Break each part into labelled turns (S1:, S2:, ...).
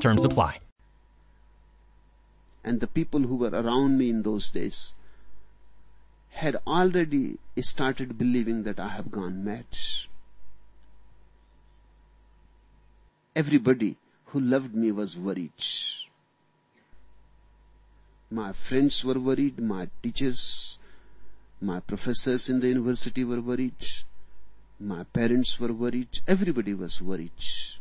S1: Terms apply.
S2: And the people who were around me in those days had already started believing that I have gone mad. Everybody who loved me was worried. My friends were worried, my teachers, my professors in the university were worried, my parents were worried, everybody was worried.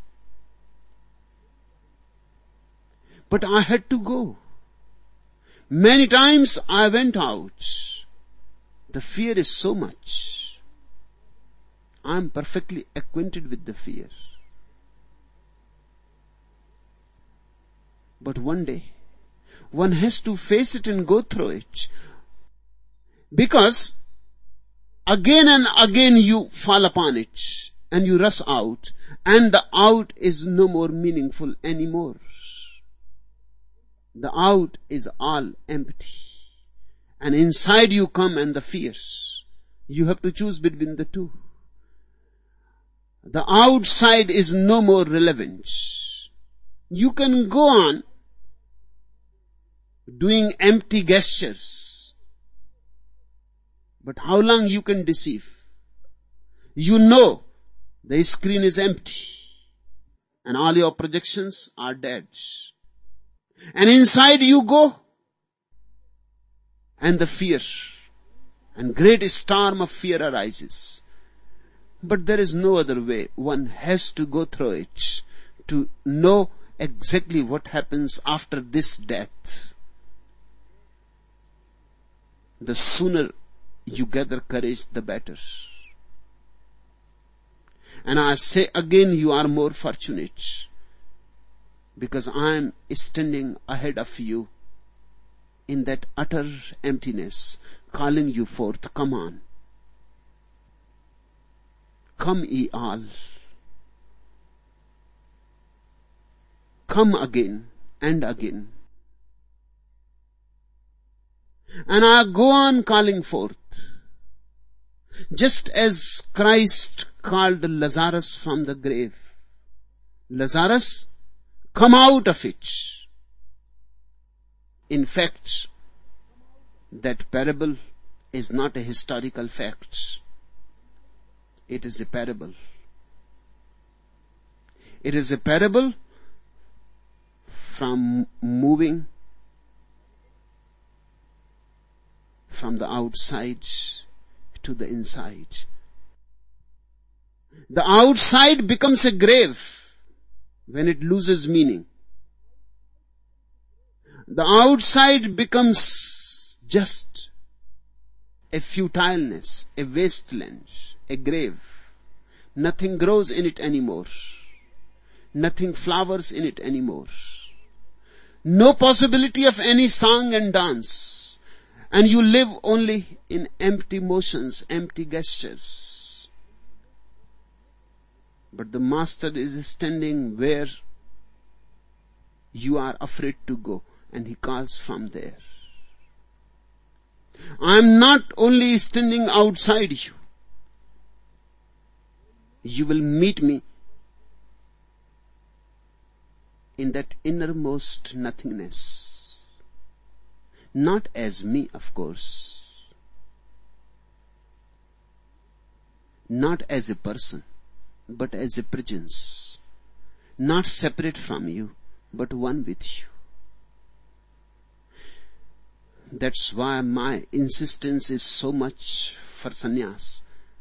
S2: But I had to go. Many times I went out. The fear is so much. I am perfectly acquainted with the fear. But one day, one has to face it and go through it. Because again and again you fall upon it and you rush out and the out is no more meaningful anymore. The out is all empty. And inside you come and the fears. You have to choose between the two. The outside is no more relevant. You can go on doing empty gestures. But how long you can deceive? You know the screen is empty and all your projections are dead. And inside you go and the fear and great storm of fear arises. But there is no other way. One has to go through it to know exactly what happens after this death the sooner you gather courage, the better. And I say again, you are more fortunate because I am standing ahead of you in that utter emptiness, calling you forth, come on. Come ye all. Come again and again. And I go on calling forth. Just as Christ called Lazarus from the grave. Lazarus, come out of it. In fact, that parable is not a historical fact. It is a parable. It is a parable from moving from the outside to the inside. The outside becomes a grave when it loses meaning. The outside becomes just a futileness, a wasteland, a grave. Nothing grows in it anymore. Nothing flowers in it anymore. No possibility of any song and dance and you live only in empty motions, empty gestures. But the master is standing where you are afraid to go and he calls from there. I am not only standing outside you. You will meet me in that innermost nothingness. Not as me, of course. Not as a person, but as a presence. Not separate from you, but one with you. That's why my insistence is so much for sannyas.